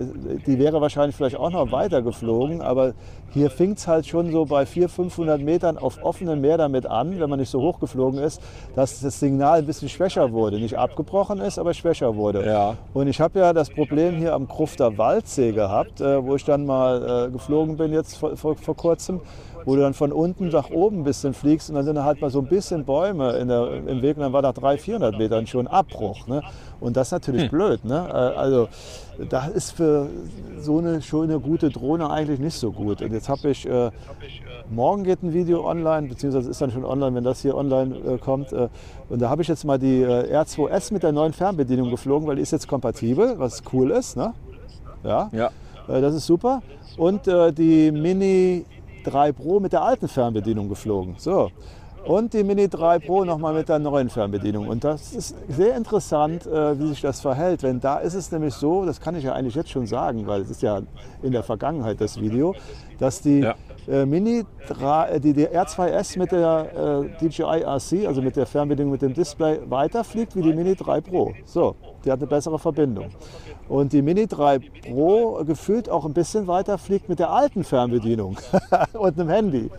die wäre wahrscheinlich vielleicht auch noch weiter geflogen, aber hier fing es halt schon so bei 400, 500 Metern auf offenem Meer damit an, wenn man nicht so hoch geflogen ist, dass das Signal ein bisschen schwächer wurde. Nicht abgebrochen ist, aber schwächer wurde.
Ja.
Und ich habe ja das Problem hier am Krufter Waldsee gehabt, äh, wo ich dann mal äh, geflogen bin jetzt vor, vor, vor kurzem, wo du dann von unten nach oben ein bisschen fliegst und dann sind da halt mal so ein bisschen Bäume der, im Weg und dann war nach 300, 400 Metern schon Abbruch. Ne? Und das ist natürlich blöd. Ne? Äh, Also das ist für so eine schöne, gute Drohne eigentlich nicht so gut. Und jetzt habe ich, äh, morgen geht ein Video online, beziehungsweise ist dann schon online, wenn das hier online äh, kommt. Äh, und da habe ich jetzt mal die äh, R2S mit der neuen Fernbedienung geflogen, weil die ist jetzt kompatibel, was cool ist. Ne? Ja,
Ja.
äh, das ist super. Und äh, die Mini 3 Pro mit der alten Fernbedienung geflogen. So. Und die Mini 3 Pro nochmal mit der neuen Fernbedienung. Und das ist sehr interessant, äh, wie sich das verhält. Wenn da ist es nämlich so, das kann ich ja eigentlich jetzt schon sagen, weil es ist ja in der Vergangenheit das Video, dass die
Ja.
äh, Mini 3, äh, die, die R2S mit der äh, DJI RC, also mit der Fernbedienung mit dem Display, weiterfliegt wie die Mini 3 Pro. So, die hat eine bessere Verbindung. Und die Mini 3 Pro gefühlt auch ein bisschen weiter fliegt mit der alten Fernbedienung (laughs) und einem Handy.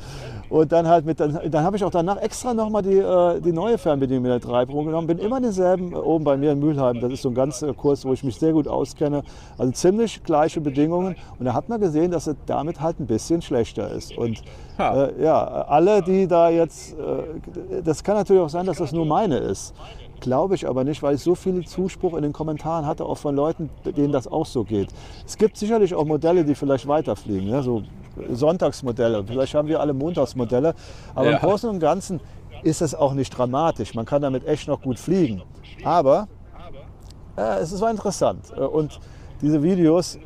Und dann halt mit, dann, dann habe ich auch danach extra nochmal die, äh, die neue Fernbedienung mit der 3 Pro genommen. Bin immer denselben äh, oben bei mir in Mülheim. Das ist so ein ganz äh, Kurs, wo ich mich sehr gut auskenne. Also ziemlich gleiche Bedingungen. Und da hat man gesehen, dass es damit halt ein bisschen schlechter ist. Und äh, ja, alle, die da jetzt, äh, das kann natürlich auch sein, dass das nur meine ist. Glaube ich aber nicht, weil ich so viel Zuspruch in den Kommentaren hatte, auch von Leuten, denen das auch so geht. Es gibt sicherlich auch Modelle, die vielleicht weiterfliegen, ne? so Sonntagsmodelle. Vielleicht haben wir alle Montagsmodelle. Aber
Ja.
im Großen und Ganzen ist das auch nicht dramatisch. Man kann damit echt noch gut fliegen. Aber äh, es war interessant. Äh, Und diese Videos,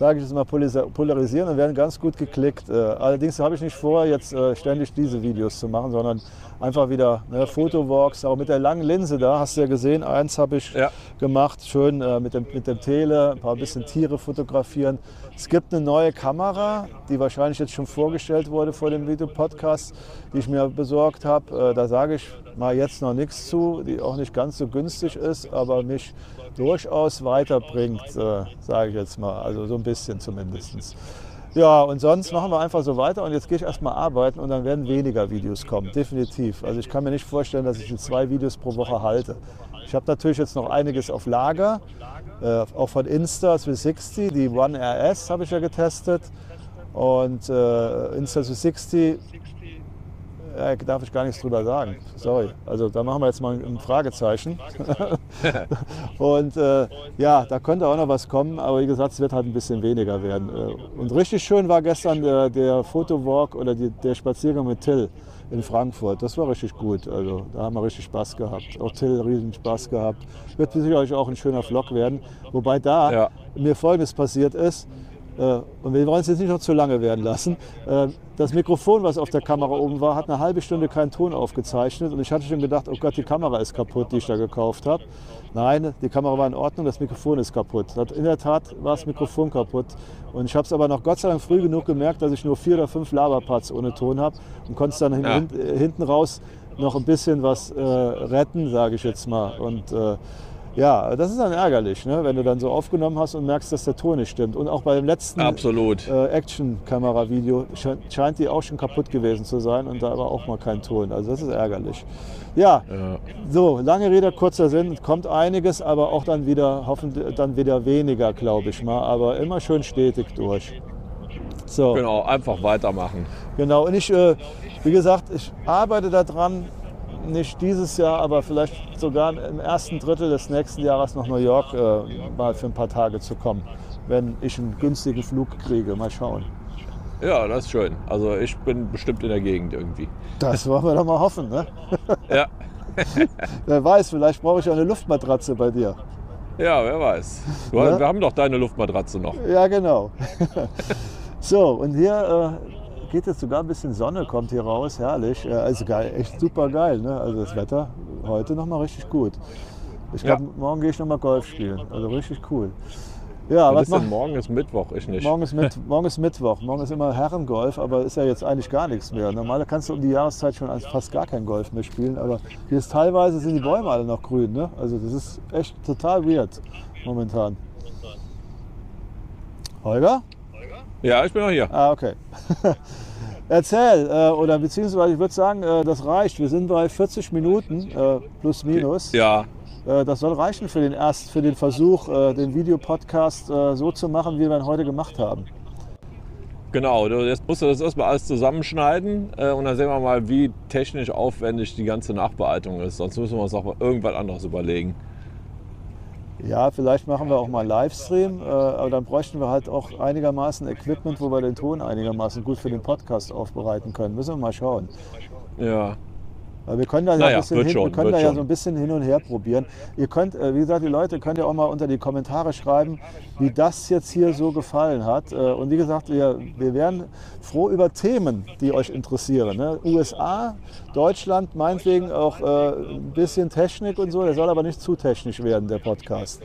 sage ich jetzt mal, polarisieren und werden ganz gut geklickt. Äh, Allerdings habe ich nicht vor, jetzt äh, ständig diese Videos zu machen, sondern einfach wieder ne, Fotowalks, auch mit der langen Linse da, hast du ja gesehen, eins habe ich
Ja.
gemacht, schön äh, mit, dem, mit dem Tele, ein paar bisschen Tiere fotografieren. Es gibt eine neue Kamera, die wahrscheinlich jetzt schon vorgestellt wurde vor dem Videopodcast, die ich mir besorgt habe. Äh, da sage ich mal jetzt noch nichts zu, die auch nicht ganz so günstig ist, aber mich durchaus weiterbringt, äh, sage ich jetzt mal. Also so ein bisschen zumindest. Ja, und sonst machen wir einfach so weiter und jetzt gehe ich erstmal arbeiten und dann werden weniger Videos kommen, definitiv. Also ich kann mir nicht vorstellen, dass ich zwei Videos pro Woche halte. Ich habe natürlich jetzt noch einiges auf Lager, äh, auch von Insta360, die One RS habe ich ja getestet und äh, Insta360 ja, darf ich gar nichts drüber sagen. Sorry. Also da machen wir jetzt mal ein Fragezeichen. (laughs) und äh, ja, da könnte auch noch was kommen, aber wie gesagt, es wird halt ein bisschen weniger werden. Äh, und richtig schön war gestern der, der Fotowalk oder die, der Spaziergang mit Till in Frankfurt. Das war richtig gut. Also da haben wir richtig Spaß gehabt. Auch Till riesen Spaß gehabt. Wird sicherlich auch ein schöner Vlog werden. Wobei da
ja.
mir Folgendes passiert ist. Äh, Und wir wollen es jetzt nicht noch zu lange werden lassen. Äh, Das Mikrofon, was auf der Kamera oben war, hat eine halbe Stunde keinen Ton aufgezeichnet. Und ich hatte schon gedacht, oh Gott, die Kamera ist kaputt, die ich da gekauft habe. Nein, die Kamera war in Ordnung, das Mikrofon ist kaputt. In der Tat war das Mikrofon kaputt. Und ich habe es aber noch Gott sei Dank früh genug gemerkt, dass ich nur vier oder fünf Laberparts ohne Ton habe und konnte es dann
Ja.
hin, hinten raus noch ein bisschen was äh, retten, sage ich jetzt mal. Und ja, das ist dann ärgerlich, ne? wenn du dann so aufgenommen hast und merkst, dass der Ton nicht stimmt. Und auch beim letzten äh, Action-Kamera-Video sche- scheint die auch schon kaputt gewesen zu sein und da war auch mal kein Ton. Also das ist ärgerlich. Ja,
Ja.
so, lange Rede, kurzer Sinn, kommt einiges, aber auch dann wieder, hoffentlich dann wieder weniger, glaube ich mal, aber immer schön stetig durch. So.
Genau, einfach weitermachen.
Genau, und ich, äh, wie gesagt, ich arbeite daran, nicht dieses Jahr, aber vielleicht sogar im ersten Drittel des nächsten Jahres nach New York äh, mal für ein paar Tage zu kommen. wenn ich einen günstigen Flug kriege. Mal schauen.
Ja, das ist schön. Also ich bin bestimmt in der Gegend irgendwie.
Das wollen wir doch mal hoffen. Ne? (laughs)
Ja, (laughs)
Wer weiß, vielleicht brauche ich auch eine Luftmatratze bei dir.
ja wer weiß.
Ja?
Wir haben doch deine Luftmatratze noch.
Ja, genau. (laughs) so, und hier äh, geht jetzt sogar ein bisschen Sonne, kommt hier raus, herrlich. Also geil, echt super geil. Ne? Also das Wetter heute nochmal richtig gut. Ich glaube,
Ja.
morgen gehe ich nochmal Golf spielen. Also richtig cool. Ja,
Was
was
ist denn morgen? Ist Mittwoch, ich nicht.
Morgen ist, mit, morgen ist Mittwoch. Morgen ist immer Herrengolf, aber ist ja jetzt eigentlich gar nichts mehr. Normal kannst du um die Jahreszeit schon fast gar kein Golf mehr spielen. Aber hier ist teilweise sind die Bäume alle noch grün. Ne? Also das ist echt total weird momentan. Holger?
Ja, ich bin noch hier.
Ah, okay. (laughs) Erzähl, äh, oder beziehungsweise ich würde sagen, äh, das reicht. Wir sind bei 40 Minuten äh, plus minus.
Ja,
Äh, das soll reichen für den erst, für den Versuch, äh, den Videopodcast äh, so zu machen, wie wir ihn heute gemacht haben.
genau. Jetzt musst du das erstmal alles zusammenschneiden und dann sehen wir mal, wie technisch aufwendig die ganze Nachbearbeitung ist. Sonst müssen wir uns auch mal irgendwas anderes überlegen.
Ja, vielleicht machen wir auch mal einen Livestream, äh, aber dann bräuchten wir halt auch einigermaßen Equipment, wo wir den Ton einigermaßen gut für den Podcast aufbereiten können. Müssen wir mal schauen.
Ja,
Weil wir können da, ja,
Naja,
ein bisschen hin, wir
schon,
können
wird
da ja so ein bisschen hin und her probieren. Ihr könnt, äh, wie gesagt, die Leute könnt ihr auch mal unter die Kommentare schreiben, wie das jetzt hier so gefallen hat. Äh, Und wie gesagt, wir, wir wären froh über Themen, die euch interessieren. Ne? USA, Deutschland, meinetwegen auch äh, ein bisschen Technik und so. Der soll aber nicht zu technisch werden, der Podcast.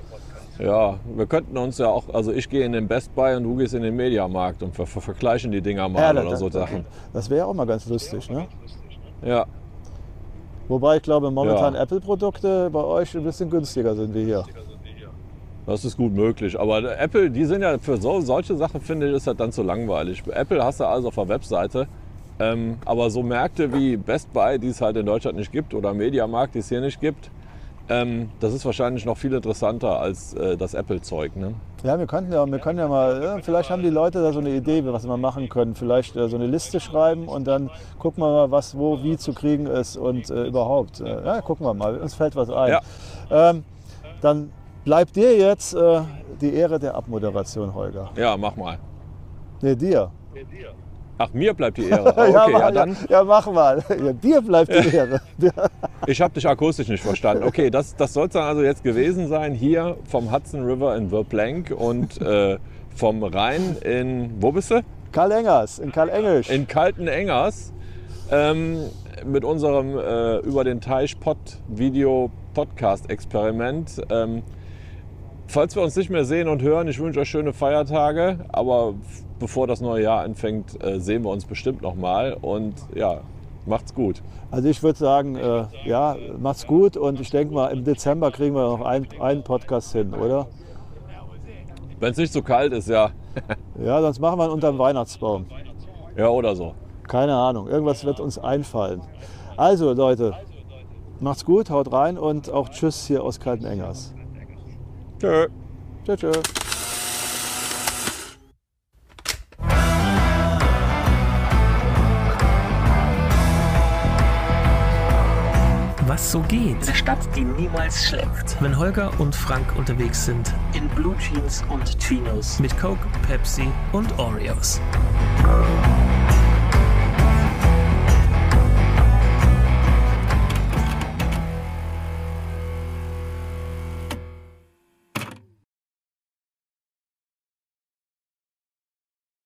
ja, wir könnten uns ja auch, also ich gehe in den Best Buy und du gehst in den Mediamarkt und wir ver vergleichen die Dinger mal
Ja,
oder
das,
so Sachen.
das wäre auch mal ganz lustig. Ne?
Ja,
Wobei ich glaube, momentan
Ja.
Apple-Produkte bei euch ein bisschen günstiger sind wie hier.
das ist gut möglich. Aber Apple, die sind ja für so, solche Sachen, finde ich, ist das dann zu langweilig. Apple hast du alles auf der Webseite. Ähm, aber so Märkte wie Best Buy, die es halt in Deutschland nicht gibt, oder Mediamarkt, die es hier nicht gibt, ähm, das ist wahrscheinlich noch viel interessanter als äh, das Apple-Zeug. Ne?
Ja, wir könnten ja, wir können ja mal, ja, vielleicht haben die Leute da so eine Idee, was wir machen können. Vielleicht äh, so eine Liste schreiben und dann gucken wir mal, was wo wie zu kriegen ist und äh, überhaupt. Äh, ja, gucken wir mal, uns fällt was ein.
Ja.
Ähm, dann bleibt dir jetzt äh, die Ehre der Abmoderation, Holger.
Ja, mach mal.
Nee, dir.
Ach, mir bleibt die (laughs) Ehre. Okay, ja,
mach,
dann.
ja, mach mal. Ja, dir bleibt die (laughs) Ehre.
Ich habe dich akustisch nicht verstanden. Okay, das, das soll es dann also jetzt gewesen sein. Hier vom Hudson River in Verplank und äh, vom Rhein in, wo bist du?
Karl Engers, in Karl Englisch.
In Kalten Engers. Ähm, mit unserem äh, über den Teich Pod Video Podcast Experiment. Ähm, falls wir uns nicht mehr sehen und hören, ich wünsche euch schöne Feiertage. Aber bevor das neue Jahr anfängt, äh, sehen wir uns bestimmt noch mal. Und ja, macht's gut.
Also ich würde sagen, äh, ja, macht's gut und ich denke mal, im Dezember kriegen wir noch ein- einen Podcast hin, oder?
Wenn es nicht so kalt ist, ja.
Ja, sonst machen wir ihn unter dem Weihnachtsbaum.
Ja, oder so.
Keine Ahnung, irgendwas wird uns einfallen. Also Leute, macht's gut, haut rein und auch Tschüss hier aus Kaltenengers.
Tschö.
Tschö, tschö.
So geht,
Eine Stadt, die niemals schläft.
wenn Holger und Frank unterwegs sind.
In Blue Jeans und Chinos.
Mit Coke, Pepsi und Oreos.